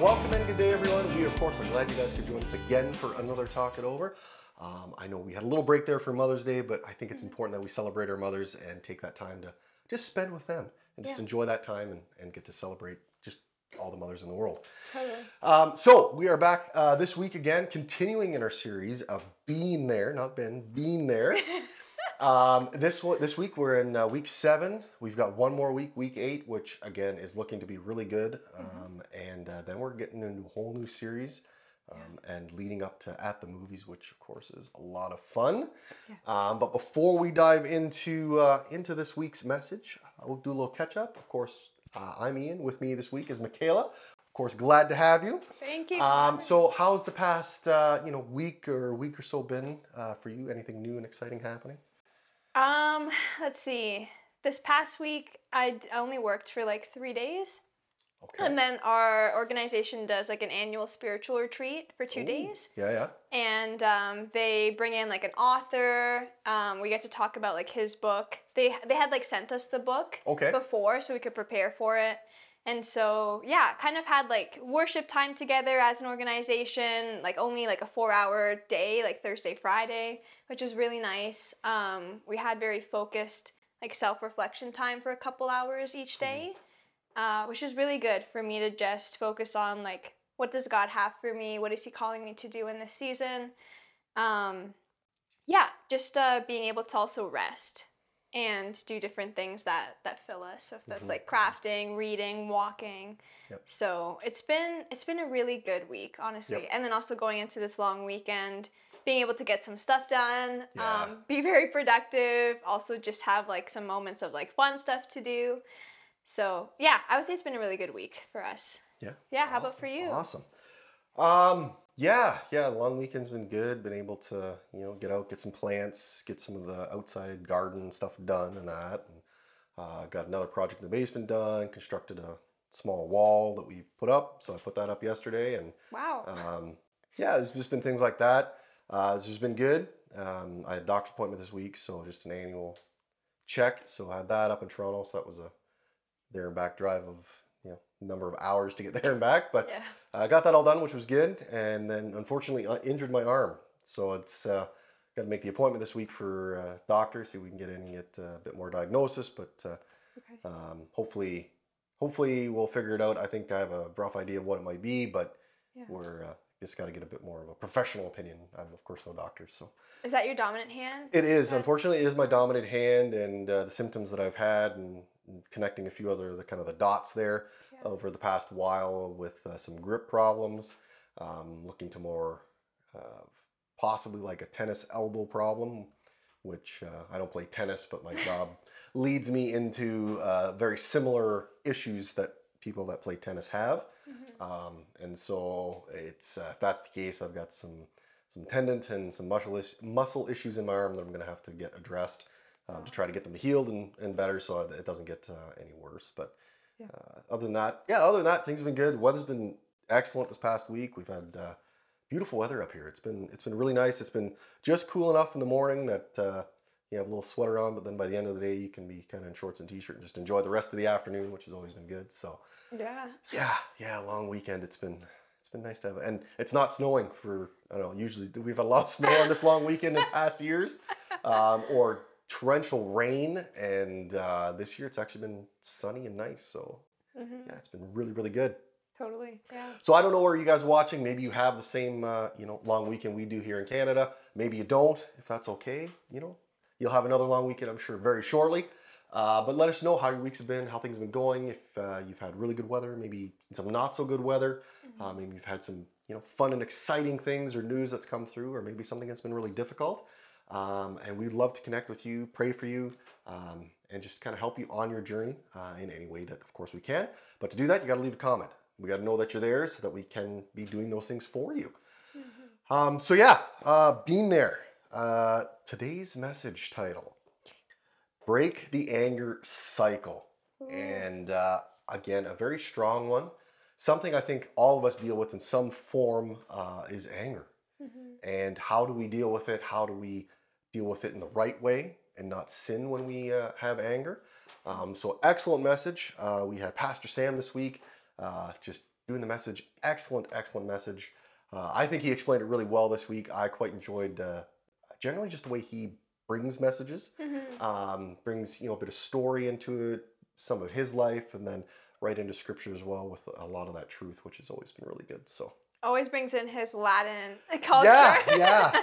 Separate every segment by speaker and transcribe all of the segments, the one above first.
Speaker 1: welcome and good day, everyone. We, of course, are glad you guys could join us again for another Talk It Over. Um, I know we had a little break there for Mother's Day, but I think it's important that we celebrate our mothers and take that time to just spend with them and just
Speaker 2: Yeah.
Speaker 1: enjoy that time and, and get to celebrate just all the mothers in the world.
Speaker 2: Totally.
Speaker 1: Um, so we are back uh, this week again, continuing in our series of being there, not been, being there. um, this this week we're in uh, week seven. We've got one more week, week eight, which again is looking to be really good. Um, And uh, then we're getting into a whole new series. Um, and leading up to at the movies, which of course is a lot of fun. Um, but before we dive into uh, into this week's message, we'll do a little catch up. Of course, uh, I'm Ian. With me this week is Michaela. Of course, glad to have you.
Speaker 2: Thank you.
Speaker 1: Um, so, how's the past uh, you know week or week or so been uh, for you? Anything new and exciting happening?
Speaker 2: Um, let's see. This past week, I only worked for like three days,
Speaker 1: Okay.
Speaker 2: and then our organization does like an annual spiritual retreat for two
Speaker 1: Ooh,
Speaker 2: days,
Speaker 1: Yeah, yeah.
Speaker 2: and um, they bring in like an author. Um, we get to talk about like his book. They they had like sent us the book
Speaker 1: Okay.
Speaker 2: before so we could prepare for it. And so, yeah, kind of had like worship time together as an organization, like only like a four hour day, like Thursday, Friday, which was really nice. Um, we had very focused, like self reflection time for a couple hours each day, uh, which was really good for me to just focus on like, what does God have for me? What is He calling me to do in this season? Um, yeah, just uh, being able to also rest and do different things that that fill us. So if that's
Speaker 1: Mhm.
Speaker 2: like crafting, reading, walking.
Speaker 1: Yep.
Speaker 2: So it's been it's been a really good week, honestly.
Speaker 1: Yep.
Speaker 2: And then also going into this long weekend, being able to get some stuff done,
Speaker 1: Yeah.
Speaker 2: um, be very productive, also just have like some moments of like fun stuff to do. So yeah, I would say it's been a really good week for us.
Speaker 1: Yeah.
Speaker 2: Yeah, how about for you?
Speaker 1: Awesome. Um, yeah, yeah. Long weekend's been good. Been able to you know get out, get some plants, get some of the outside garden stuff done, and that. And, uh, got another project in the basement done. Constructed a small wall that we put up. So I put that up yesterday, and
Speaker 2: Wow.
Speaker 1: um, yeah, there's just been things like that. Uh, it's just been good. Um, I had a doctor's appointment this week, so just an annual check. So I had that up in Toronto. So that was a there and back drive of you know number of hours to get there and back. But
Speaker 2: yeah.
Speaker 1: I got that all done, which was good. And then unfortunately injured my arm, so it's uh, got to make the appointment this week for uh, doctor, see if we can get in and get uh, a bit more diagnosis. But uh,
Speaker 2: Okay.
Speaker 1: um, hopefully, hopefully we'll figure it out. I think I have a rough idea of what it might be, but
Speaker 2: Yeah.
Speaker 1: we're uh, just got to get a bit more of a professional opinion. I'm of course no doctor, so
Speaker 2: Is that your dominant hand?
Speaker 1: it is. Unfortunately, it is my dominant hand, and uh, the symptoms that I've had, and, connecting a few other the kind of the dots there. Over the past while with uh, some grip problems. Um, looking to more uh, possibly like a tennis elbow problem, which uh, I don't play tennis, but my job leads me into uh, very similar issues that people that play tennis have.
Speaker 2: Mhm.
Speaker 1: Um, and so it's uh, if that's the case, I've got some some tendon and some muscle is- muscle issues in my arm that I'm going to have to get addressed um, to try to get them healed and, and better, so it doesn't get uh, any worse. But
Speaker 2: Yeah.
Speaker 1: uh, other than that, yeah, other than that, things have been good. Weather's been excellent this past week. We've had uh, beautiful weather up here. It's been it's been really nice. It's been just cool enough in the morning that uh, you have a little sweater on, but then by the end of the day, you can be kind of in shorts and t-shirt and just enjoy the rest of the afternoon, which has always been good. So
Speaker 2: Yeah.
Speaker 1: yeah, yeah, long weekend. It's been it's been nice to have, and it's not snowing for I don't know. Usually we've had a lot of snow on this long weekend in past years, um, or torrential rain, and uh, this year it's actually been sunny and nice. So
Speaker 2: hmm
Speaker 1: yeah, it's been really really good.
Speaker 2: Totally. Yeah.
Speaker 1: So I don't know where you guys are watching. Maybe you have the same uh, you know long weekend we do here in Canada. Maybe you don't. If that's okay, you know, you'll have another long weekend, I'm sure, very shortly. Uh, but let us know how your weeks have been, how things have been going. If uh, you've had really good weather, maybe some not so good weather.
Speaker 2: Mhm.
Speaker 1: Uh, maybe you've had some you know fun and exciting things or news that's come through, or maybe something that's been really difficult. Um, and we'd love to connect with you, pray for you, um, and just kind of help you on your journey uh, in any way that, of course, we can. But to do that, you got to leave a comment. We got to know that you're there so that we can be doing those things for you.
Speaker 2: Mhm.
Speaker 1: Um, so yeah, uh, being there. Uh, today's message title: "Break the Anger Cycle." And uh, again, a very strong one. Something I think all of us deal with in some form uh, is anger.
Speaker 2: Mhm.
Speaker 1: And how do we deal with it? How do we deal with it in the right way and not sin when we uh, have anger? Um, so, excellent message. Uh, we had Pastor Sam this week, uh, just doing the message. Excellent, excellent message. Uh, I think he explained it really well this week. I quite enjoyed uh, generally just the way he brings messages,
Speaker 2: Mhm.
Speaker 1: um, brings you know a bit of story into it, some of his life, and then right into scripture as well with a lot of that truth, which has always been really good. So
Speaker 2: Always brings in his Latin culture.
Speaker 1: Yeah, yeah.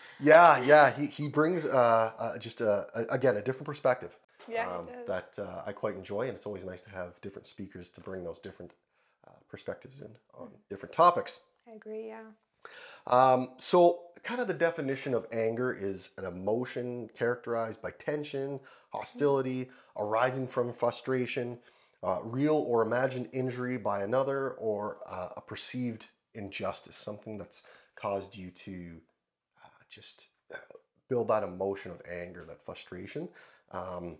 Speaker 1: yeah, yeah, he he brings uh, uh, just a, a, again a different perspective
Speaker 2: yeah,
Speaker 1: um, that uh, I quite enjoy, and it's always nice to have different speakers to bring those different uh, perspectives in on different topics.
Speaker 2: I agree. Yeah.
Speaker 1: Um, so, kind of the definition of anger is an emotion characterized by tension, hostility, arising from frustration, uh, real or imagined injury by another, or uh, a perceived injustice, something that's caused you to uh, just uh, build that emotion of anger, that frustration, um,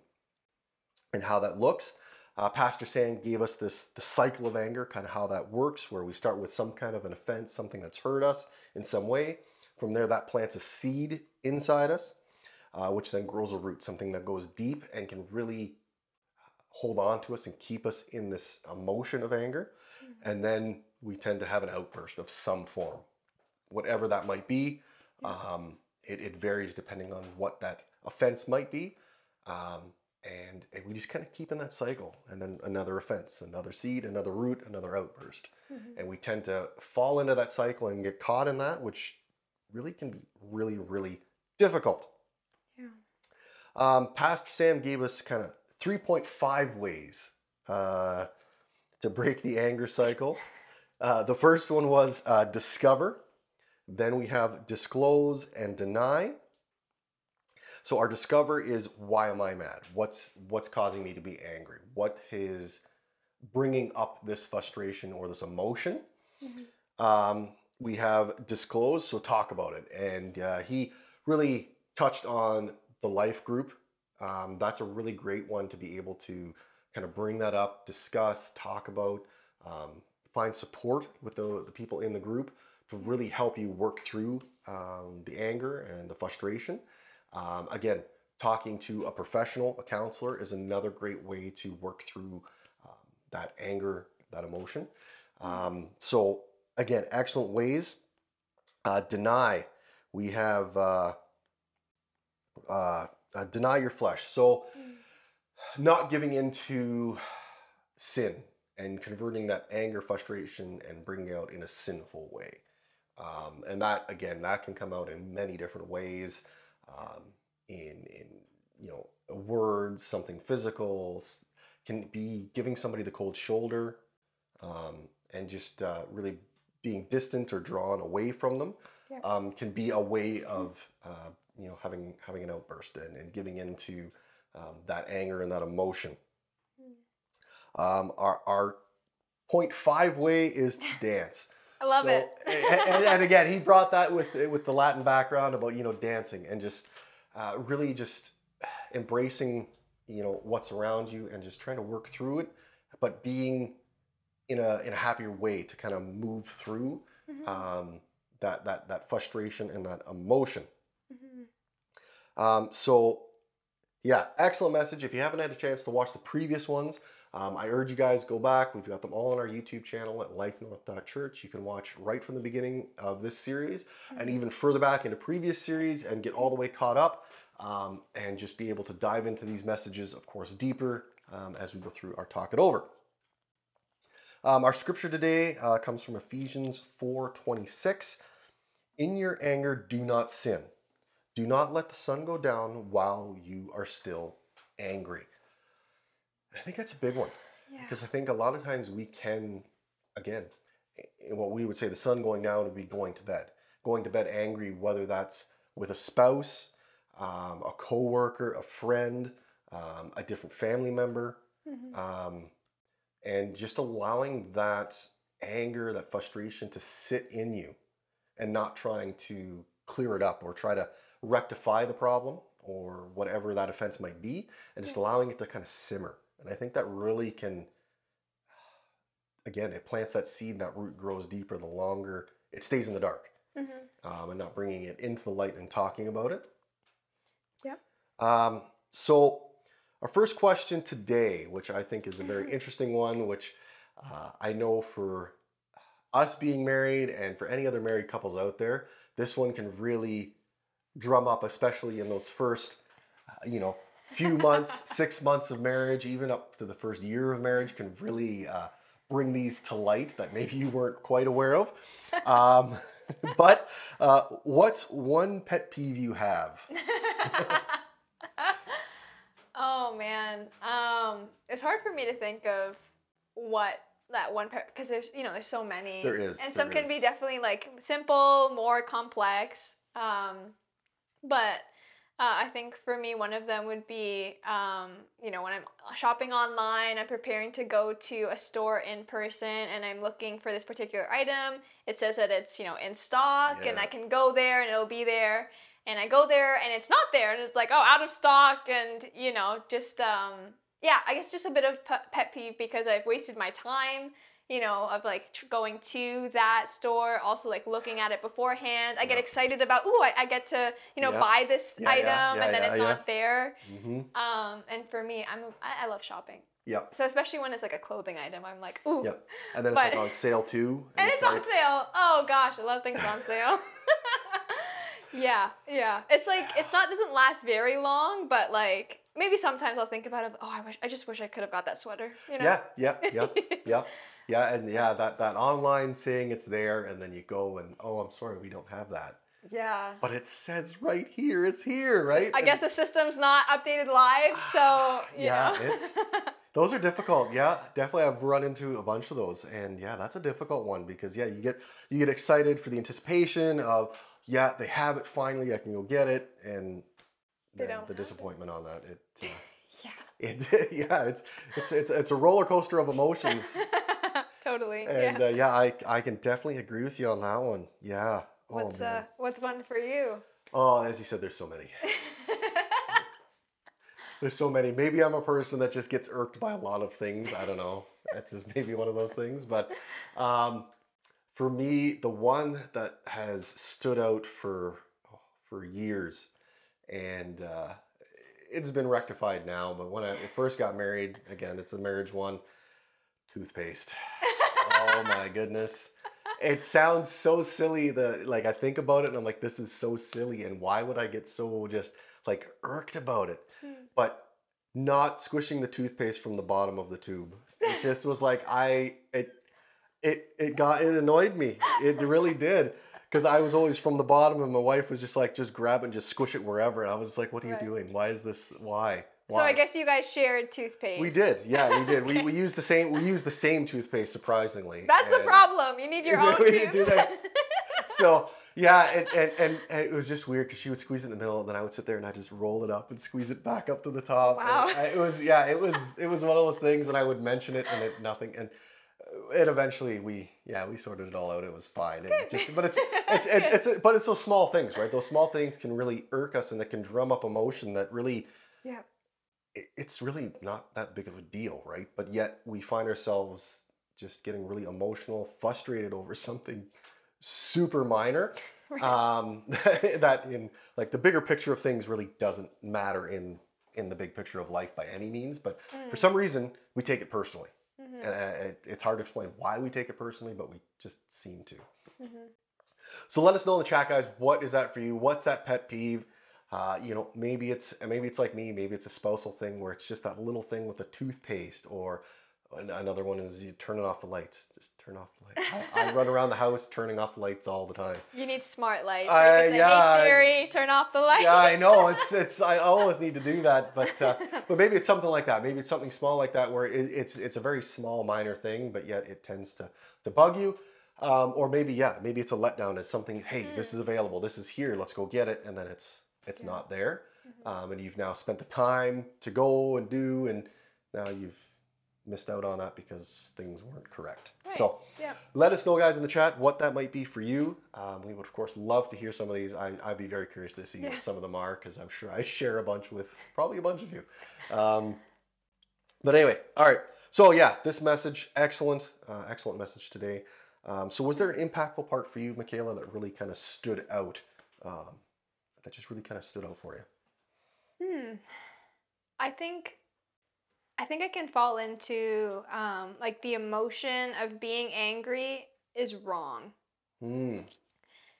Speaker 1: and how that looks. Uh, Pastor Sam gave us this the cycle of anger, kind of how that works, where we start with some kind of an offense, something that's hurt us in some way. From there, that plants a seed inside us, uh, which then grows a root, something that goes deep and can really hold on to us and keep us in this emotion of anger. And then we tend to have an outburst of some form, whatever that might be. Um, it, it varies depending on what that offense might be. Um, and, and we just kind of keep in that cycle and then another offense another seed another root another outburst
Speaker 2: Mhm.
Speaker 1: and we tend to fall into that cycle and get caught in that which really can be really really difficult
Speaker 2: Yeah.
Speaker 1: um, pastor sam gave us kind of 3.5 ways uh, to break the anger cycle uh, the first one was uh, discover then we have disclose and deny so our discover is why am I mad? What's what's causing me to be angry? What is bringing up this frustration or this emotion?
Speaker 2: Mhm.
Speaker 1: Um, we have disclose, so talk about it. And uh, he really touched on the life group. Um, that's a really great one to be able to kind of bring that up, discuss, talk about, um, find support with the, the people in the group to really help you work through um, the anger and the frustration. Um, again, talking to a professional, a counselor, is another great way to work through um, that anger, that emotion. Um, so, again, excellent ways. Uh, deny. We have uh, uh, uh, deny your flesh. So,
Speaker 2: Mm.
Speaker 1: not giving into sin and converting that anger, frustration, and bringing it out in a sinful way. Um, and that again, that can come out in many different ways. Um, in in you know words, something physical, can be giving somebody the cold shoulder, um, and just uh, really being distant or drawn away from them.
Speaker 2: Yeah.
Speaker 1: Um, can be a way of uh, you know having having an outburst and, and giving into um, that anger and that emotion. Um, our our point five way is to dance.
Speaker 2: I love
Speaker 1: So-
Speaker 2: it.
Speaker 1: and, and- again, he brought that with with the Latin background about you know dancing and just uh, really just embracing you know what's around you and just trying to work through it, but being in a in a happier way to kind of move through
Speaker 2: Mhm.
Speaker 1: um, that that that frustration and that emotion.
Speaker 2: Mhm.
Speaker 1: Um, so, yeah, excellent message. If you haven't had a chance to watch the previous ones, um, I urge you guys go back. We've got them all on our YouTube channel at Life North Church. You can watch right from the beginning of this series and even further back into previous series and get all the way caught up um, and just be able to dive into these messages, of course, deeper um, as we go through our talk it over. Um, our scripture today uh, comes from Ephesians 4:26. In your anger, do not sin. Do not let the sun go down while you are still angry. I think that's a big one
Speaker 2: Yeah.
Speaker 1: because I think a lot of times we can, again, in what we would say the sun going down would be going to bed. Going to bed angry, whether that's with a spouse, um, a coworker, a friend, um, a different family member,
Speaker 2: Mhm.
Speaker 1: um, and just allowing that anger, that frustration to sit in you and not trying to clear it up or try to rectify the problem or whatever that offense might be and just
Speaker 2: Yeah.
Speaker 1: allowing it to kind of simmer. And I think that really can, again, it plants that seed, that root grows deeper the longer it stays in the dark
Speaker 2: Mhm.
Speaker 1: um, and not bringing it into the light and talking about it.
Speaker 2: Yeah.
Speaker 1: Um, so, our first question today, which I think is a very interesting one, which uh, I know for us being married and for any other married couples out there, this one can really drum up, especially in those first, uh, you know, few months, six months of marriage, even up to the first year of marriage, can really uh, bring these to light that maybe you weren't quite aware of. Um, but uh, what's one pet peeve you have?
Speaker 2: oh man, um, it's hard for me to think of what that one part because there's you know there's so many.
Speaker 1: There is,
Speaker 2: and some can
Speaker 1: is.
Speaker 2: be definitely like simple, more complex. Um, but uh, I think for me, one of them would be, um, you know, when I'm shopping online, I'm preparing to go to a store in person and I'm looking for this particular item. It says that it's, you know, in stock and I can go there and it'll be there. And I go there and it's not there and it's like, oh, out of stock. And, you know, just, um, yeah, I guess just a bit of pet peeve because I've wasted my time. You know, of like tr- going to that store, also like looking at it beforehand. I get excited about, oh, I, I get to, you know,
Speaker 1: Yeah.
Speaker 2: buy this
Speaker 1: Yeah,
Speaker 2: item
Speaker 1: yeah, yeah,
Speaker 2: and then
Speaker 1: yeah,
Speaker 2: it's
Speaker 1: yeah.
Speaker 2: not there.
Speaker 1: hmm
Speaker 2: Um, and for me, I'm I, I love shopping.
Speaker 1: Yep.
Speaker 2: So especially when it's like a clothing item, I'm like, ooh.
Speaker 1: Yep. And then it's
Speaker 2: But-
Speaker 1: like on sale too.
Speaker 2: And it's on
Speaker 1: like-
Speaker 2: sale. Oh gosh, I love things on sale. yeah, yeah. It's like it's not doesn't last very long, but like maybe sometimes I'll think about it. Oh, I wish I just wish I could have got that sweater. You know?
Speaker 1: Yeah, yeah, yeah, yeah, yeah, and yeah, that that online saying it's there, and then you go and oh, I'm sorry, we don't have that,
Speaker 2: yeah.
Speaker 1: but it says right here, it's here, right?
Speaker 2: I
Speaker 1: And
Speaker 2: guess the system's not updated live, so you
Speaker 1: Yeah, it's- those are difficult. Yeah, definitely, I've run into a bunch of those, and yeah, that's a difficult one because yeah, you get you get excited for the anticipation of yeah, they have it finally, I can go get it, and
Speaker 2: don't
Speaker 1: the
Speaker 2: have it.
Speaker 1: disappointment on that. It, uh,
Speaker 2: yeah.
Speaker 1: it yeah, it's it's it's it's a roller coaster of emotions.
Speaker 2: Totally.
Speaker 1: And
Speaker 2: yeah.
Speaker 1: uh, yeah, I I can definitely agree with you on that one. Yeah. Oh
Speaker 2: What's
Speaker 1: man.
Speaker 2: uh what's one for you?
Speaker 1: Oh, as you said, there's so many. There's so many. Maybe I'm a person that just gets irked by a lot of things. I don't know. That's just maybe one of those things. But um, for me, the one that has stood out for oh, for years, and uh, it's been rectified now. But when I first got married, again, it's a marriage one. Toothpaste. oh my goodness. It sounds so silly that like I think about it and I'm like, this is so silly, and why would I get so just like irked about it?
Speaker 2: Hmm.
Speaker 1: But not squishing the toothpaste from the bottom of the tube. It just was like I it it it got it annoyed me. It really did. Because I was always from the bottom and my wife was just like, just grab it and just squish it wherever. And I was like, what are you doing? Why is this why?
Speaker 2: So I guess you guys shared toothpaste.
Speaker 1: we did, yeah, we did. We,
Speaker 2: Okay.
Speaker 1: we used the same we used the same toothpaste surprisingly.
Speaker 2: That's the problem. You need your own
Speaker 1: We that. so yeah, and, and, and, and it was just weird because she would squeeze it in the middle, and then I would sit there and I just roll it up and squeeze it back up to the top.
Speaker 2: Wow.
Speaker 1: I- it was yeah, it was it was one of those things, and I would mention it and it nothing, and it eventually we yeah we sorted it all out. It was fine. It just but it's it's it's, it's a, but it's those small things, right? Those small things can really irk us, and it can drum up emotion that really
Speaker 2: Yeah.
Speaker 1: It- it's really not that big of a deal, right? But yet we find ourselves just getting really emotional, frustrated over something super minor.
Speaker 2: Right.
Speaker 1: Um, that in like the bigger picture of things really doesn't matter in in the big picture of life by any means. But for
Speaker 2: Mm,
Speaker 1: some reason, we take it personally,
Speaker 2: mhm,
Speaker 1: and uh, it, it's hard to explain why we take it personally, but we just seem to.
Speaker 2: mhm.
Speaker 1: So let us know in the chat, guys. What is that for you? What's that pet peeve? Uh, you know, maybe it's maybe it's like me. Maybe it's a spousal thing where it's just that little thing with the toothpaste, or another one is you turning off the lights. Just turn off the lights. I, I run around the house turning off lights all the time.
Speaker 2: You need smart lights. You can say,
Speaker 1: yeah, I-
Speaker 2: hey Siri, turn off the lights.
Speaker 1: Yeah, I know. It's it's. I always need to do that, but uh, but maybe it's something like that. Maybe it's something small like that where it, it's it's a very small, minor thing, but yet it tends to to bug you. Um, or maybe yeah, maybe it's a letdown. It's something. Hey, this is available. This is here. Let's go get it, and then it's it's
Speaker 2: Yeah.
Speaker 1: not there.
Speaker 2: Mhm.
Speaker 1: Um, and you've now spent the time to go and do, and now you've missed out on that because things weren't correct.
Speaker 2: Right.
Speaker 1: So
Speaker 2: Yeah.
Speaker 1: let us know, guys, in the chat what that might be for you. Um, we would, of course, love to hear some of these. I, I'd be very curious to see
Speaker 2: Yeah.
Speaker 1: what some of them are because I'm sure I share a bunch with probably a bunch of you. Um, but anyway, all right. So yeah, this message, excellent, uh, excellent message today. Um, so was there an impactful part for you, Michaela, that really kind of stood out? That just really kind of stood out for you?
Speaker 2: Hmm. I think I think I can fall into um, like the emotion of being angry is wrong.
Speaker 1: Mm.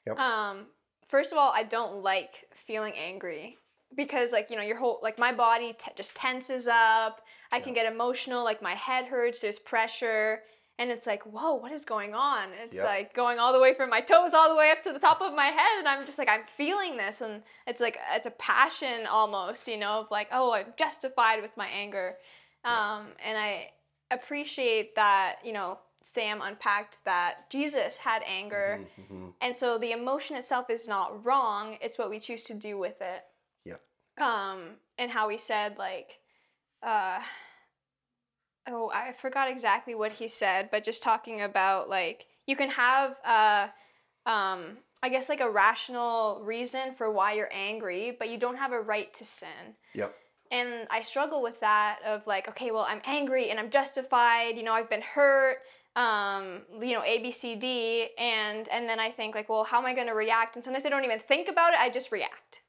Speaker 1: Yep.
Speaker 2: Um, first of all, I don't like feeling angry because like you know your whole like my body t- just tenses up. I can get emotional, like my head hurts. There's pressure, and it's like, whoa, what is going on? It's
Speaker 1: Yep.
Speaker 2: like going all the way from my toes all the way up to the top of my head, and I'm just like, I'm feeling this, and it's like it's a passion almost, you know, of like, oh, I'm justified with my anger, um, and I appreciate that, you know. Sam unpacked that Jesus had anger,
Speaker 1: Mhm, mhm.
Speaker 2: and so the emotion itself is not wrong. It's what we choose to do with it.
Speaker 1: yeah
Speaker 2: Um, and how we said like, uh, oh, I forgot exactly what he said, but just talking about like you can have uh, um, I guess like a rational reason for why you're angry, but you don't have a right to sin.
Speaker 1: Yep.
Speaker 2: And I struggle with that of like, okay, well, I'm angry and I'm justified. You know, I've been hurt. Um, you know, A, B, C, D, and and then I think like, well, how am I going to react? And sometimes I don't even think about it. I just react.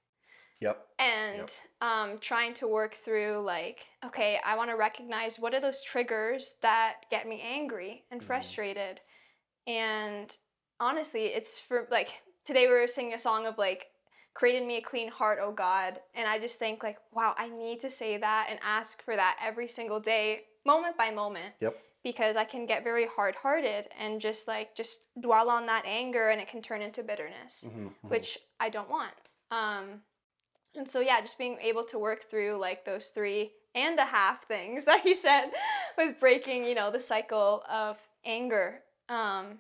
Speaker 1: Yep.
Speaker 2: And um, trying to work through like, okay, I want to recognize what are those triggers that get me angry and
Speaker 1: Mhm.
Speaker 2: frustrated. And honestly, it's for like today we were singing a song of like created me a clean heart, oh God. And I just think like, wow, I need to say that and ask for that every single day, moment by moment.
Speaker 1: Yep.
Speaker 2: Because I can get very hard-hearted and just like just dwell on that anger and it can turn into bitterness,
Speaker 1: Mhm, mhm.
Speaker 2: which I don't want. Um and so yeah, just being able to work through like those three and a half things that he said with breaking, you know, the cycle of anger. Um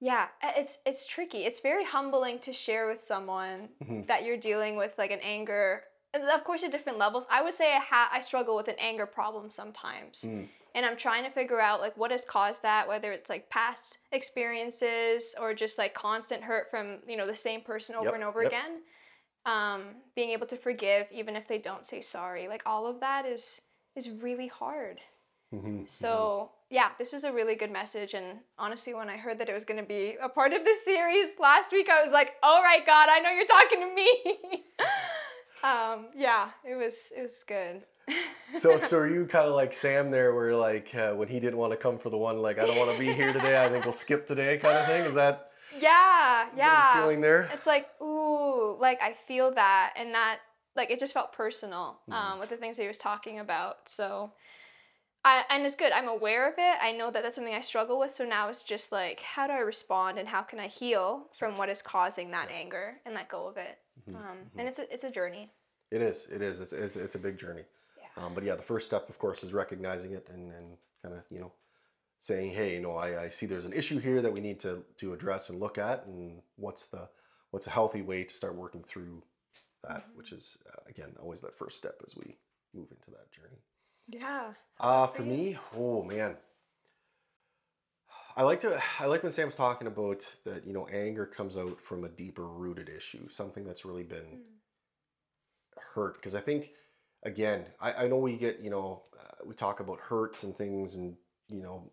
Speaker 2: yeah, it's it's tricky. It's very humbling to share with someone
Speaker 1: Mhm.
Speaker 2: that you're dealing with like an anger and of course at different levels. I would say I ha- I struggle with an anger problem sometimes.
Speaker 1: Mm.
Speaker 2: And I'm trying to figure out like what has caused that, whether it's like past experiences or just like constant hurt from, you know, the same person over
Speaker 1: Yep,
Speaker 2: and over
Speaker 1: yep.
Speaker 2: again. Um, being able to forgive even if they don't say sorry. Like all of that is is really hard.
Speaker 1: Mhm,
Speaker 2: So yeah, this was a really good message. And honestly, when I heard that it was going to be a part of this series last week, I was like, "All right, God, I know you're talking to me." um, yeah, it was it was good.
Speaker 1: so, so are you kind of like Sam there, where like uh, when he didn't want to come for the one, like I don't want to be here today. I think we'll skip today, kind of thing. Is that
Speaker 2: yeah,
Speaker 1: a bit of
Speaker 2: yeah.
Speaker 1: feeling there?
Speaker 2: It's like ooh, like I feel that, and that like it just felt personal
Speaker 1: Mhm.
Speaker 2: um, with the things that he was talking about. So. I, and it's good. I'm aware of it. I know that that's something I struggle with. So now it's just like, how do I respond and how can I heal from what is causing that anger and let go of it?
Speaker 1: Mhm,
Speaker 2: Um,
Speaker 1: mhm.
Speaker 2: And it's a, it's a journey.
Speaker 1: It is. It is. It's it's, it's a big journey.
Speaker 2: Yeah.
Speaker 1: Um, but yeah, the first step, of course, is recognizing it and, and kind of you know saying, hey, you know, I, I see there's an issue here that we need to to address and look at, and what's the what's a healthy way to start working through that,
Speaker 2: Mhm.
Speaker 1: which is uh, again always that first step as we move into that journey.
Speaker 2: Yeah.
Speaker 1: Uh,
Speaker 2: for
Speaker 1: me, oh man, I like to. I like when Sam's talking about that. You know, anger comes out from a deeper rooted issue, something that's really been hurt. Because I think, again, I, I know we get. You know, uh, we talk about hurts and things, and you know,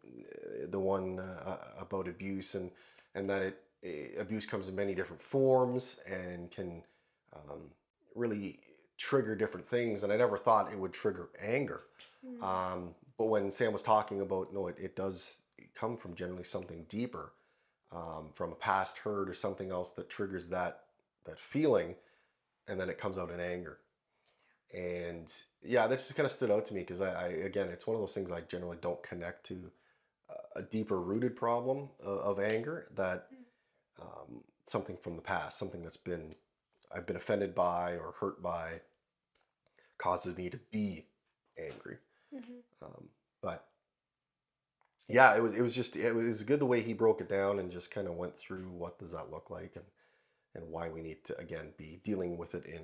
Speaker 1: the one uh, about abuse and and that it eh, abuse comes in many different forms and can um, really trigger different things. And I never thought it would trigger anger.
Speaker 2: Mm.
Speaker 1: Um, but when Sam was talking about, no, it, it does come from generally something deeper, um, from a past hurt or something else that triggers that that feeling, and then it comes out in anger. And yeah, that just kind of stood out to me because I, I, again, it's one of those things I generally don't connect to a- deeper rooted problem of, of anger that um, something from the past, something that's been I've been offended by or hurt by, causes me to be angry.
Speaker 2: Mhm.
Speaker 1: Um, but yeah, it was it was just it was good the way he broke it down and just kind of went through what does that look like and and why we need to again be dealing with it in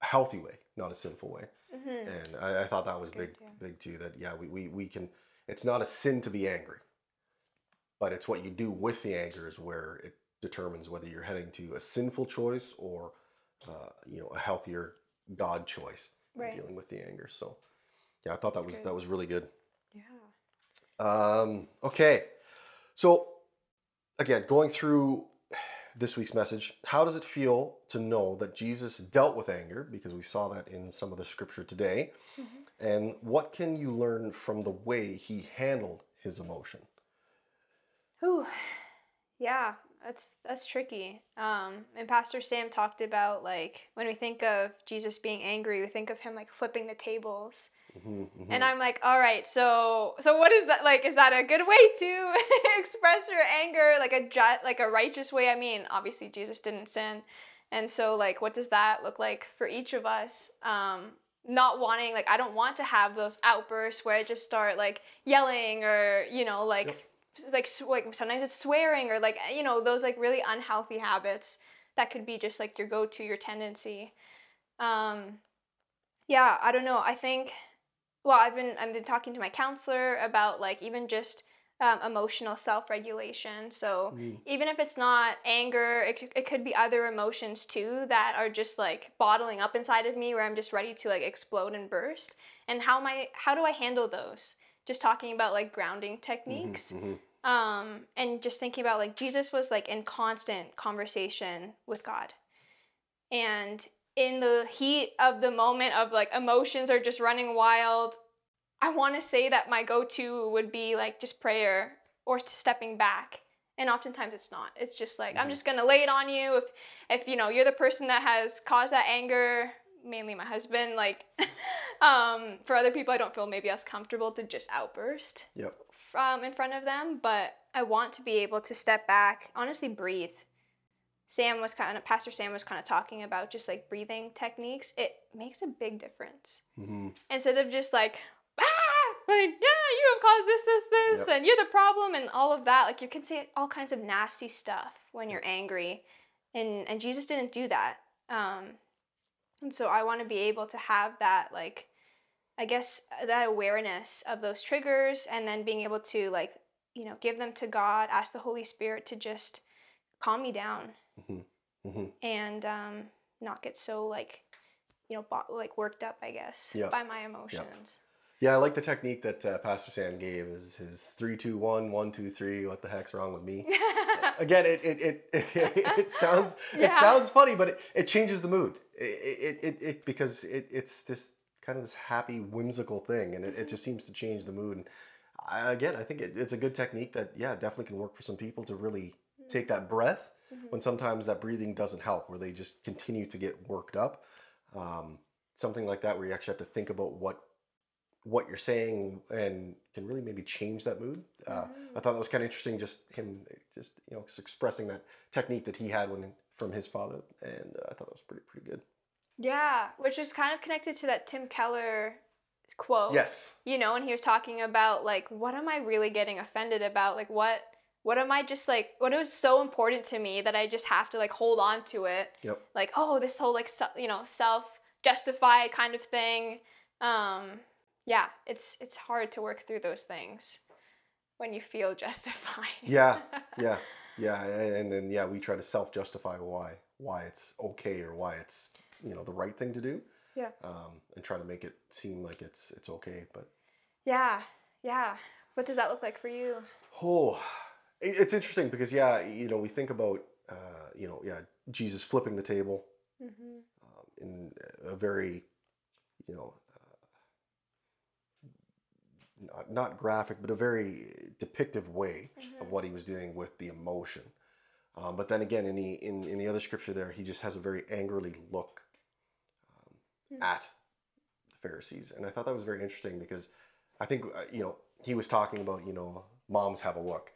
Speaker 1: healthy way, not a sinful way.
Speaker 2: Mhm.
Speaker 1: And I, I thought that was
Speaker 2: good,
Speaker 1: big
Speaker 2: yeah.
Speaker 1: big too. That yeah, we, we we can. It's not a sin to be angry, but it's what you do with the anger is where it determines whether you're heading to a sinful choice or uh, you know a healthier God choice
Speaker 2: Right.
Speaker 1: dealing with the anger. So yeah, I thought that
Speaker 2: That's
Speaker 1: was
Speaker 2: good.
Speaker 1: that was really good.
Speaker 2: Yeah.
Speaker 1: Um, okay, so again, going through this week's message, how does it feel to know that Jesus dealt with anger? Because we saw that in some of the scripture today.
Speaker 2: Mhm.
Speaker 1: And what can you learn from the way he handled his emotion?
Speaker 2: Ooh, yeah, that's that's tricky. Um, and Pastor Sam talked about like when we think of Jesus being angry, we think of him like flipping the tables.
Speaker 1: Mm-hmm, mm-hmm.
Speaker 2: And I'm like, all right, so so what is that like? Is that a good way to express your anger, like a ju- like a righteous way? I mean, obviously Jesus didn't sin, and so like, what does that look like for each of us? Um, not wanting like I don't want to have those outbursts where I just start like yelling or you know like
Speaker 1: Yep.
Speaker 2: like like sometimes it's swearing or like you know those like really unhealthy habits that could be just like your go-to your tendency um yeah i don't know i think well i've been i've been talking to my counselor about like even just um, emotional self-regulation. So
Speaker 1: Mm.
Speaker 2: even if it's not anger it, it could be other emotions too that are just like bottling up inside of me where i'm just ready to like explode and burst. And how am i how do i handle those? Just talking about like grounding techniques.
Speaker 1: Mhm,
Speaker 2: um and just thinking about like jesus was like in constant conversation with god. And in the heat of the moment of like emotions are just running wild i want to say that my go-to would be like just prayer or stepping back and oftentimes it's not it's just like i'm
Speaker 1: Mhm.
Speaker 2: just gonna lay it on you if if you know you're the person that has caused that anger mainly my husband like um for other people i don't feel maybe as comfortable to just outburst
Speaker 1: Yep.
Speaker 2: from in front of them, but I want to be able to step back, honestly breathe. Sam was kind of Pastor Sam was kind of talking about just like breathing techniques. It makes a big difference.
Speaker 1: mhm.
Speaker 2: Instead of just like ah, like yeah, you have caused this, this, this,
Speaker 1: Yep.
Speaker 2: and you're the problem, and all of that. Like you can say all kinds of nasty stuff when you're angry, and and Jesus didn't do that. Um, and so I want to be able to have that like I guess uh, that awareness of those triggers and then being able to like, you know, give them to God, ask the Holy Spirit to just calm me down
Speaker 1: Mhm. Mm-hmm.
Speaker 2: and um, not get so like, you know, like worked up, I guess,
Speaker 1: Yeah.
Speaker 2: by my emotions.
Speaker 1: Yeah, I like the technique that uh, Pastor Sam gave. Is his three, two, one, one, two, three. What the heck's wrong with me? Again, it it, it, it, sounds it sounds funny, but it, it changes the mood. It it, it, it because it, it's this kind of this happy, whimsical thing, and it, it just seems to change the mood. And I, again, I think it, it's a good technique that yeah, definitely can work for some people to really take that breath
Speaker 2: Mhm.
Speaker 1: when sometimes that breathing doesn't help, where they just continue to get worked up. Um, something like that, where you actually have to think about what what you're saying and can really maybe change that mood. Uh, I
Speaker 2: Mhm.
Speaker 1: thought that was kind of interesting, just him, just you know, just expressing that technique that he had when from his father, and uh, I thought that was pretty pretty good.
Speaker 2: Yeah, which is kind of connected to that Tim Keller quote.
Speaker 1: Yes.
Speaker 2: you know and he was talking about like what am i really getting offended about like what what am i just like what is so important to me that i just have to like hold on to it
Speaker 1: Yep.
Speaker 2: like oh this whole like se- you know self justified kind of thing um yeah it's it's hard to work through those things when you feel justified
Speaker 1: Yeah. Yeah. Yeah. And, and then yeah, we try to self justify why why it's okay or why it's you know the right thing to do.
Speaker 2: Yeah.
Speaker 1: Um, and try to make it seem like it's it's okay, but
Speaker 2: yeah yeah what does that look like for you
Speaker 1: Oh, it- it's interesting because yeah, you know, we think about uh, you know, yeah, Jesus flipping the table
Speaker 2: mm-hmm.
Speaker 1: um, in a very, you know, uh, not, not graphic, but a very depictive way of what he was doing with the emotion. Um, but then again, in the in, in the other scripture there, he just has a very angrily look um,
Speaker 2: Hmm.
Speaker 1: at the Pharisees, and I thought that was very interesting because I think uh, you know he was talking about you know moms have a look,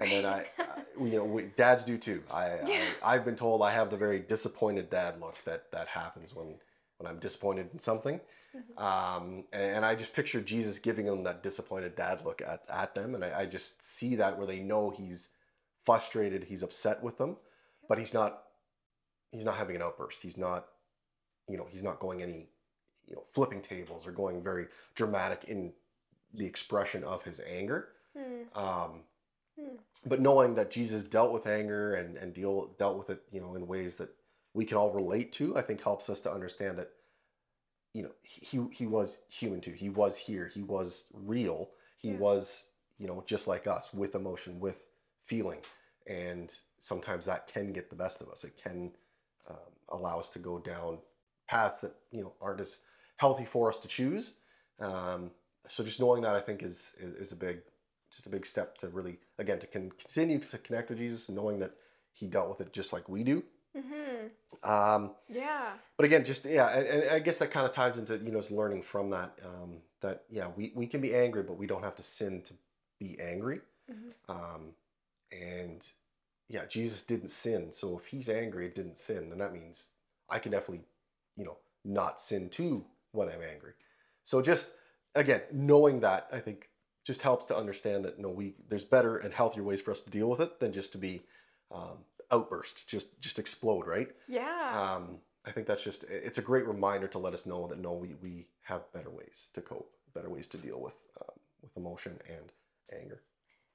Speaker 1: and then I, I you know we, dads do too. I,
Speaker 2: Yeah.
Speaker 1: I I've been told I have the very disappointed dad look that that happens when when I'm disappointed in something.
Speaker 2: Mhm.
Speaker 1: Um, and I just picture Jesus giving them that disappointed dad look at, at them. And I, I just see that where they know he's frustrated, he's upset with them, but he's not, he's not having an outburst. He's not, you know, he's not going any, you know, flipping tables or going very dramatic in the expression of his anger.
Speaker 2: Hmm.
Speaker 1: Um,
Speaker 2: Hmm.
Speaker 1: but knowing that Jesus dealt with anger and, and deal dealt with it, you know, in ways that we can all relate to, I think helps us to understand that, you know, he he was human too. He was here. He was real. He
Speaker 2: Yeah.
Speaker 1: was, you know, just like us, with emotion, with feeling, and sometimes that can get the best of us. It can um, allow us to go down paths that you know aren't as healthy for us to choose. Um, so just knowing that, I think, is is, is a big just a big step to really again to con- continue to connect with Jesus, knowing that He dealt with it just like we do.
Speaker 2: Mm-hmm.
Speaker 1: Um,
Speaker 2: Yeah.
Speaker 1: but again, just yeah, and, and I guess that kind of ties into you know just learning from that. Um, that yeah, we we can be angry, but we don't have to sin to be angry.
Speaker 2: Mhm.
Speaker 1: Um, and yeah, Jesus didn't sin, so if He's angry it didn't sin, then that means I can definitely you know not sin too when I'm angry. So just again, knowing that I think just helps to understand that no, we there's better and healthier ways for us to deal with it than just to be um, outburst, just just explode, right?
Speaker 2: Yeah.
Speaker 1: um, I think that's just it's a great reminder to let us know that no, we, we have better ways to cope, better ways to deal with um, with emotion and anger.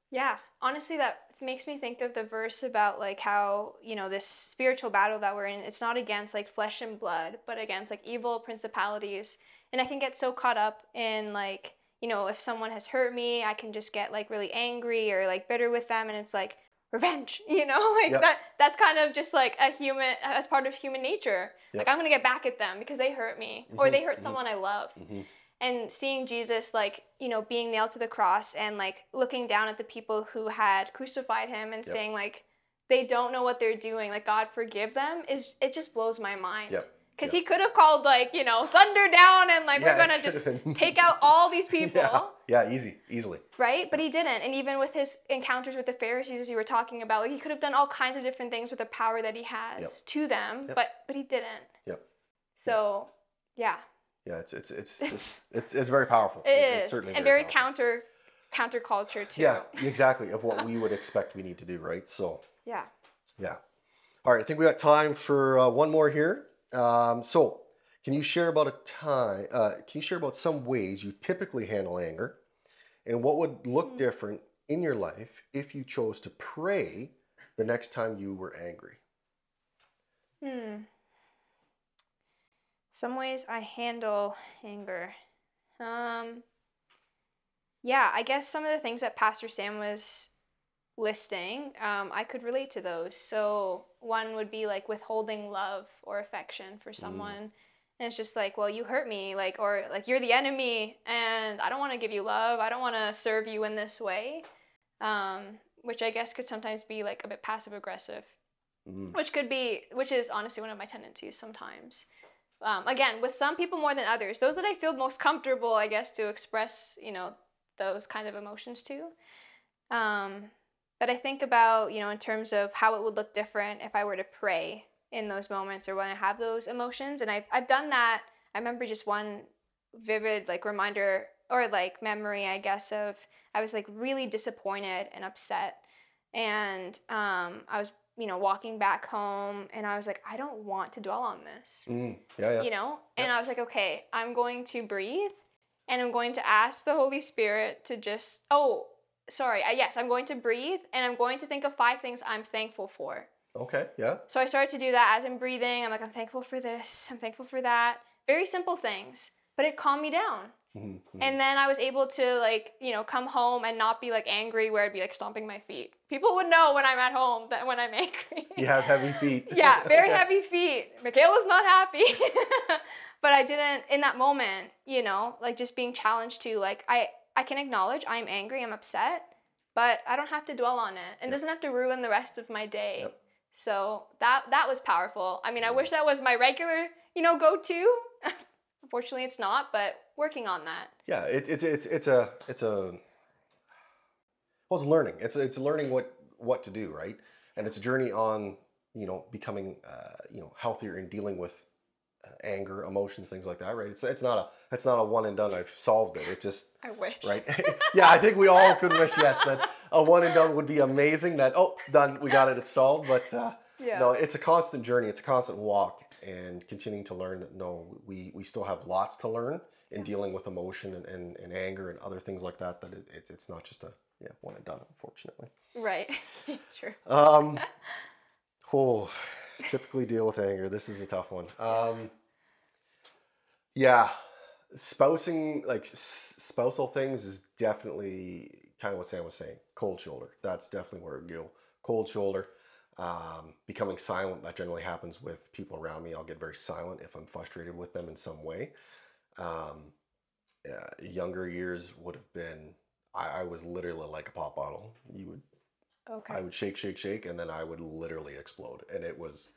Speaker 2: Yeah, honestly, that makes me think of the verse about like how, you know, this spiritual battle that we're in, it's not against like flesh and blood, but against like evil principalities. And I can get so caught up in like, you know, if someone has hurt me, I can just get like really angry or like bitter with them. And it's like, revenge, you know, like
Speaker 1: Yep.
Speaker 2: that, that's kind of just like a human, as part of human nature.
Speaker 1: Yep.
Speaker 2: Like, I'm going to get back at them because they hurt me or
Speaker 1: Mhm,
Speaker 2: they hurt
Speaker 1: mhm.
Speaker 2: someone I love
Speaker 1: hmm
Speaker 2: and seeing Jesus like you know being nailed to the cross and like looking down at the people who had crucified him and
Speaker 1: Yep.
Speaker 2: saying like they don't know what they're doing like God forgive them is it just blows my mind
Speaker 1: Yep.
Speaker 2: Because
Speaker 1: Yep.
Speaker 2: he could have called like you know thunder down and like we're gonna just take out all these people
Speaker 1: Yeah, yeah, easy, easily.
Speaker 2: right but he didn't and even with his encounters with the pharisees as you were talking about like he could have done all kinds of different things with the power that he has
Speaker 1: Yep.
Speaker 2: to them
Speaker 1: Yep.
Speaker 2: but but he didn't
Speaker 1: Yep.
Speaker 2: so yeah
Speaker 1: Yeah, it's it's it's it's it's, it's very powerful.
Speaker 2: it
Speaker 1: It's
Speaker 2: is
Speaker 1: certainly
Speaker 2: and very
Speaker 1: powerful.
Speaker 2: counter counterculture too
Speaker 1: Yeah, exactly of what we would expect we need to do, right? So
Speaker 2: yeah
Speaker 1: yeah. All right, I think we got time for uh, one more here. Um, so, can you share about a time? Uh, can you share about some ways you typically handle anger, and what would look
Speaker 2: Hmm.
Speaker 1: different in your life if you chose to pray the next time you were angry?
Speaker 2: Hmm. Some ways I handle anger. Um yeah, I guess some of the things that Pastor Sam was listing, um, I could relate to those. So one would be like withholding love or affection for someone. And it's just like, well, you hurt me, like, or like you're the enemy, and I don't want to give you love. I don't want to serve you in this way, um, which I guess could sometimes be like a bit passive aggressive
Speaker 1: Mm,
Speaker 2: which could be which is honestly one of my tendencies sometimes um, again with some people more than others those that i feel most comfortable i guess to express you know those kind of emotions to um, but i think about you know in terms of how it would look different if i were to pray in those moments or when i have those emotions and i've, I've done that. I remember just one vivid like reminder or like memory i guess of i was like really disappointed and upset and um, i was you know walking back home and i was like i don't want to dwell on this.
Speaker 1: Mm, yeah, yeah.
Speaker 2: you know? And i was like okay i'm going to breathe and i'm going to ask the holy spirit to just oh sorry I, yes i'm going to breathe and i'm going to think of five things i'm thankful for
Speaker 1: Okay, yeah.
Speaker 2: so i started to do that as i'm breathing i'm like i'm thankful for this i'm thankful for that very simple things but it calmed me down
Speaker 1: Mhm, mhm.
Speaker 2: and then I was able to like, you know, come home and not be like angry where I'd be like stomping my feet. People would know when I'm at home that when I'm angry.
Speaker 1: you have heavy feet.
Speaker 2: yeah, very
Speaker 1: Okay.
Speaker 2: heavy feet. Michaela's not happy. but I didn't in that moment, you know, like just being challenged to like I I can acknowledge I'm angry, I'm upset, but I don't have to dwell on it. It
Speaker 1: Yep.
Speaker 2: doesn't have to ruin the rest of my day.
Speaker 1: Yep.
Speaker 2: So that that was powerful. I mean, I wish that was my regular, you know, go-to. Unfortunately, it's not, but working on that.
Speaker 1: Yeah, it, it's it's it's a it's a well, it's learning. It's it's learning what what to do, right? And it's a journey on you know becoming uh, you know healthier and dealing with anger, emotions, things like that, right? It's it's not a it's not a one and done. I've solved it. It just
Speaker 2: I wish.
Speaker 1: right. yeah, I think we all could wish yes that a one and done would be amazing. That oh done, we got it. It's solved. But uh,
Speaker 2: Yeah.
Speaker 1: no, it's a constant journey. It's a constant walk, and continuing to learn that no, we we still have lots to learn in
Speaker 2: Yeah.
Speaker 1: dealing with emotion and, and, and anger and other things like that. That it, it, it's not just a yeah one and done, unfortunately.
Speaker 2: Right. true.
Speaker 1: Um, oh, typically deal with anger. This is a tough one. Um, yeah, spousing like s- spousal things is definitely kind of what Sam was saying. Cold shoulder. That's definitely where it go. Cold shoulder. Um, becoming silent. That generally happens with people around me. I'll get very silent if I'm frustrated with them in some way. Um, yeah, younger years would have been I, I was literally like a pop bottle. You would
Speaker 2: Okay.
Speaker 1: I would shake, shake, shake, and then I would literally explode. And it was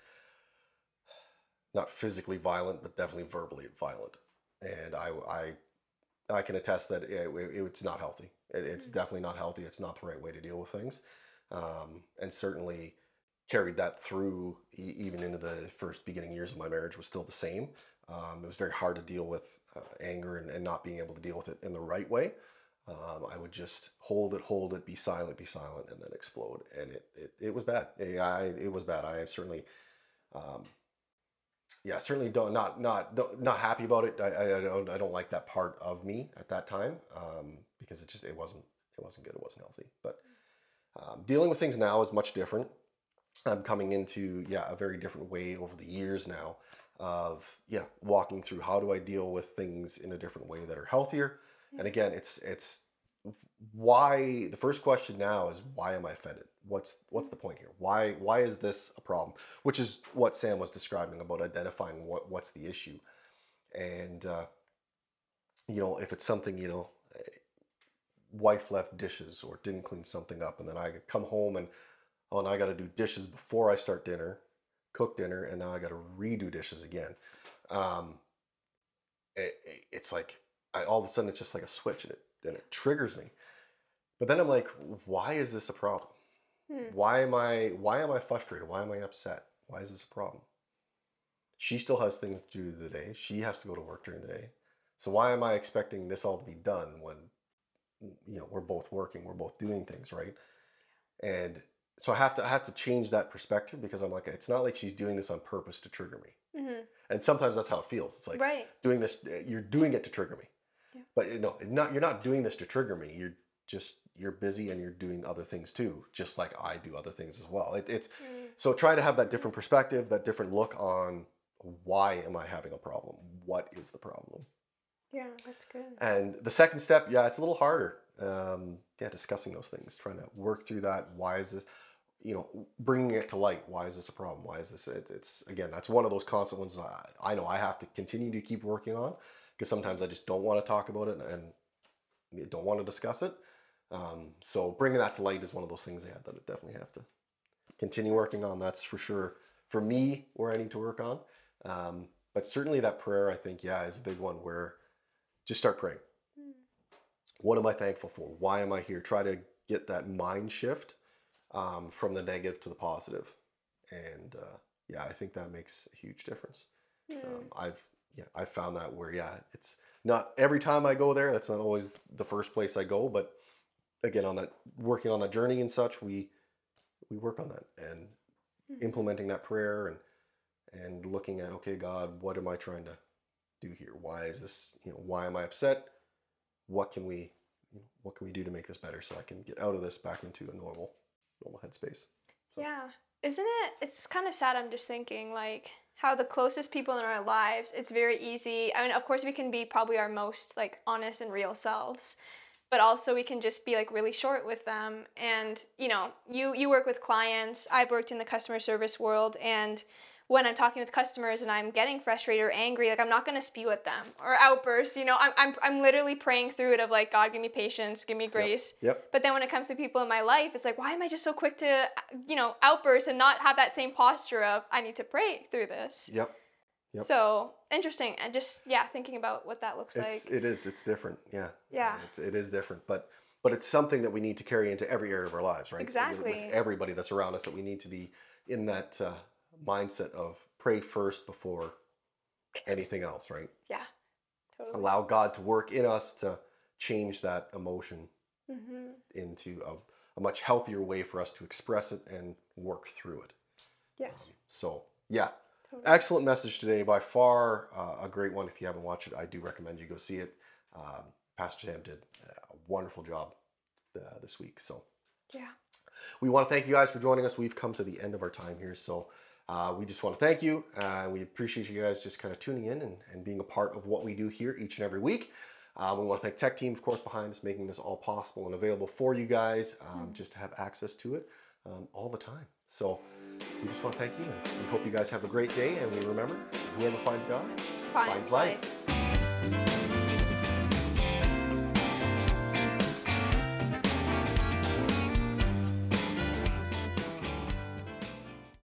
Speaker 1: not physically violent, but definitely verbally violent. And I, I, I can attest that it, it- it's not healthy. It, it's
Speaker 2: Mm.
Speaker 1: definitely not healthy. It's not the right way to deal with things, um, and certainly carried that through e- even into the first beginning years of my marriage was still the same. Um, it was very hard to deal with uh, anger and, and not being able to deal with it in the right way. Um, I would just hold it, hold it, be silent, be silent, and then explode. And it, it, it was bad. I, it was bad. I certainly, um, yeah, certainly don't not not don't, not happy about it. I, I, I don't I don't like that part of me at that time um, because it just it wasn't it wasn't good. It wasn't healthy. But um, dealing with things now is much different. I'm coming into yeah a very different way over the years now of yeah walking through how do I deal with things in a different way that are healthier. And again, it's it's why the first question now is why am I offended? What's what's the point here? Why why is this a problem? Which is what Sam was describing about identifying what what's the issue, and uh, you know if it's something you know, wife left dishes or didn't clean something up, and then I come home and oh, now I got to do dishes before I start dinner, cook dinner, and now I got to redo dishes again. Um, it, it- it's like I, all of a sudden it's just like a switch and it and it triggers me. But then I'm like, why is this a problem?
Speaker 2: Hmm.
Speaker 1: Why am I why am I frustrated? Why am I upset? Why is this a problem? She still has things to do the day. She has to go to work during the day. So why am I expecting this all to be done when you know we're both working, we're both doing things, right? And so I have to I have to change that perspective because I'm like, it's not like she's doing this on purpose to trigger me.
Speaker 2: hmm
Speaker 1: And sometimes that's how it feels. It's like
Speaker 2: right.
Speaker 1: doing this you're doing it to trigger me. But you know not you're not doing this to trigger me. You're just you're busy and you're doing other things too just like i do other things as well. It, it's
Speaker 2: Mm.
Speaker 1: so try to have that different perspective that different look on why am i having a problem? What is the problem?
Speaker 2: Yeah, that's good.
Speaker 1: and the second step yeah it's a little harder. Um, yeah discussing those things trying to work through that. Why is this you know bringing it to light. Why is this a problem? Why is this it, it's again that's one of those constant ones I, I know i have to continue to keep working on because sometimes i just don't want to talk about it and don't want to discuss it um, so bringing that to light is one of those things yeah, that I definitely have to continue working on that's for sure for me where i need to work on um, but certainly that prayer i think yeah is a big one where just start praying
Speaker 2: Mm.
Speaker 1: what am I thankful for? Why am I here? Try to get that mind shift um, from the negative to the positive. And uh, yeah, I think that makes a huge difference.
Speaker 2: Mm.
Speaker 1: Um, I've yeah, I've found that where yeah, it's not every time I go there. That's not always the first place I go, but again, on that working on that journey and such, we we work on that and
Speaker 2: Mhm.
Speaker 1: implementing that prayer and and looking at okay, God, what am I trying to do here? Why is this? You know, why am I upset? What can we you know, what can we do to make this better so I can get out of this back into a normal normal headspace? So-
Speaker 2: Yeah. Isn't it? It's kind of sad. I'm just thinking, like, how the closest people in our lives, it's very easy. I mean, of course, we can be probably our most, like, honest and real selves. But also, we can just be like really short with them. And you know, you you work with clients. I've worked in the customer service world, and when I'm talking with customers and I'm getting frustrated or angry, like I'm not gonna spew at them or outburst. You know, I'm I'm I'm literally praying through it of like, God, give me patience, give me grace.
Speaker 1: Yep.
Speaker 2: But then when it comes to people in my life, it's like, why am I just so quick to, you know, outburst and not have that same posture of I need to pray through this?
Speaker 1: Yep. Yep.
Speaker 2: So interesting, and just yeah, thinking about what that looks
Speaker 1: It's,
Speaker 2: like.
Speaker 1: it is. It's different. Yeah.
Speaker 2: Yeah.
Speaker 1: It's, it is different, but but it's something that we need to carry into every area of our lives, right? With-
Speaker 2: Exactly.
Speaker 1: With, everybody that's around us, that we need to be in that uh, mindset of pray first before anything else, right?
Speaker 2: Yeah, totally.
Speaker 1: Allow God to work in us to change that emotion
Speaker 2: hmm
Speaker 1: into a, a much healthier way for us to express it and work through it.
Speaker 2: Yes.
Speaker 1: Um, so yeah,
Speaker 2: Totally.
Speaker 1: excellent message today. By far uh, a great one. If you haven't watched it, I do recommend you go see it. Um, Pastor Sam did a wonderful job uh, this week. So
Speaker 2: Yeah.
Speaker 1: we want to thank you guys for joining us. We've come to the end of our time here. So uh, we just want to thank you. Uh, we appreciate you guys just kind of tuning in and, and being a part of what we do here each and every week. Uh, we want to thank Tech Team, of course, behind us, making this all possible and available for you guys, um,
Speaker 2: Mm.
Speaker 1: just to have access to it um, all the time. So we just want to thank you, and we hope you guys have a great day. And we remember, whoever finds God
Speaker 2: Finds
Speaker 1: finds life.
Speaker 2: life.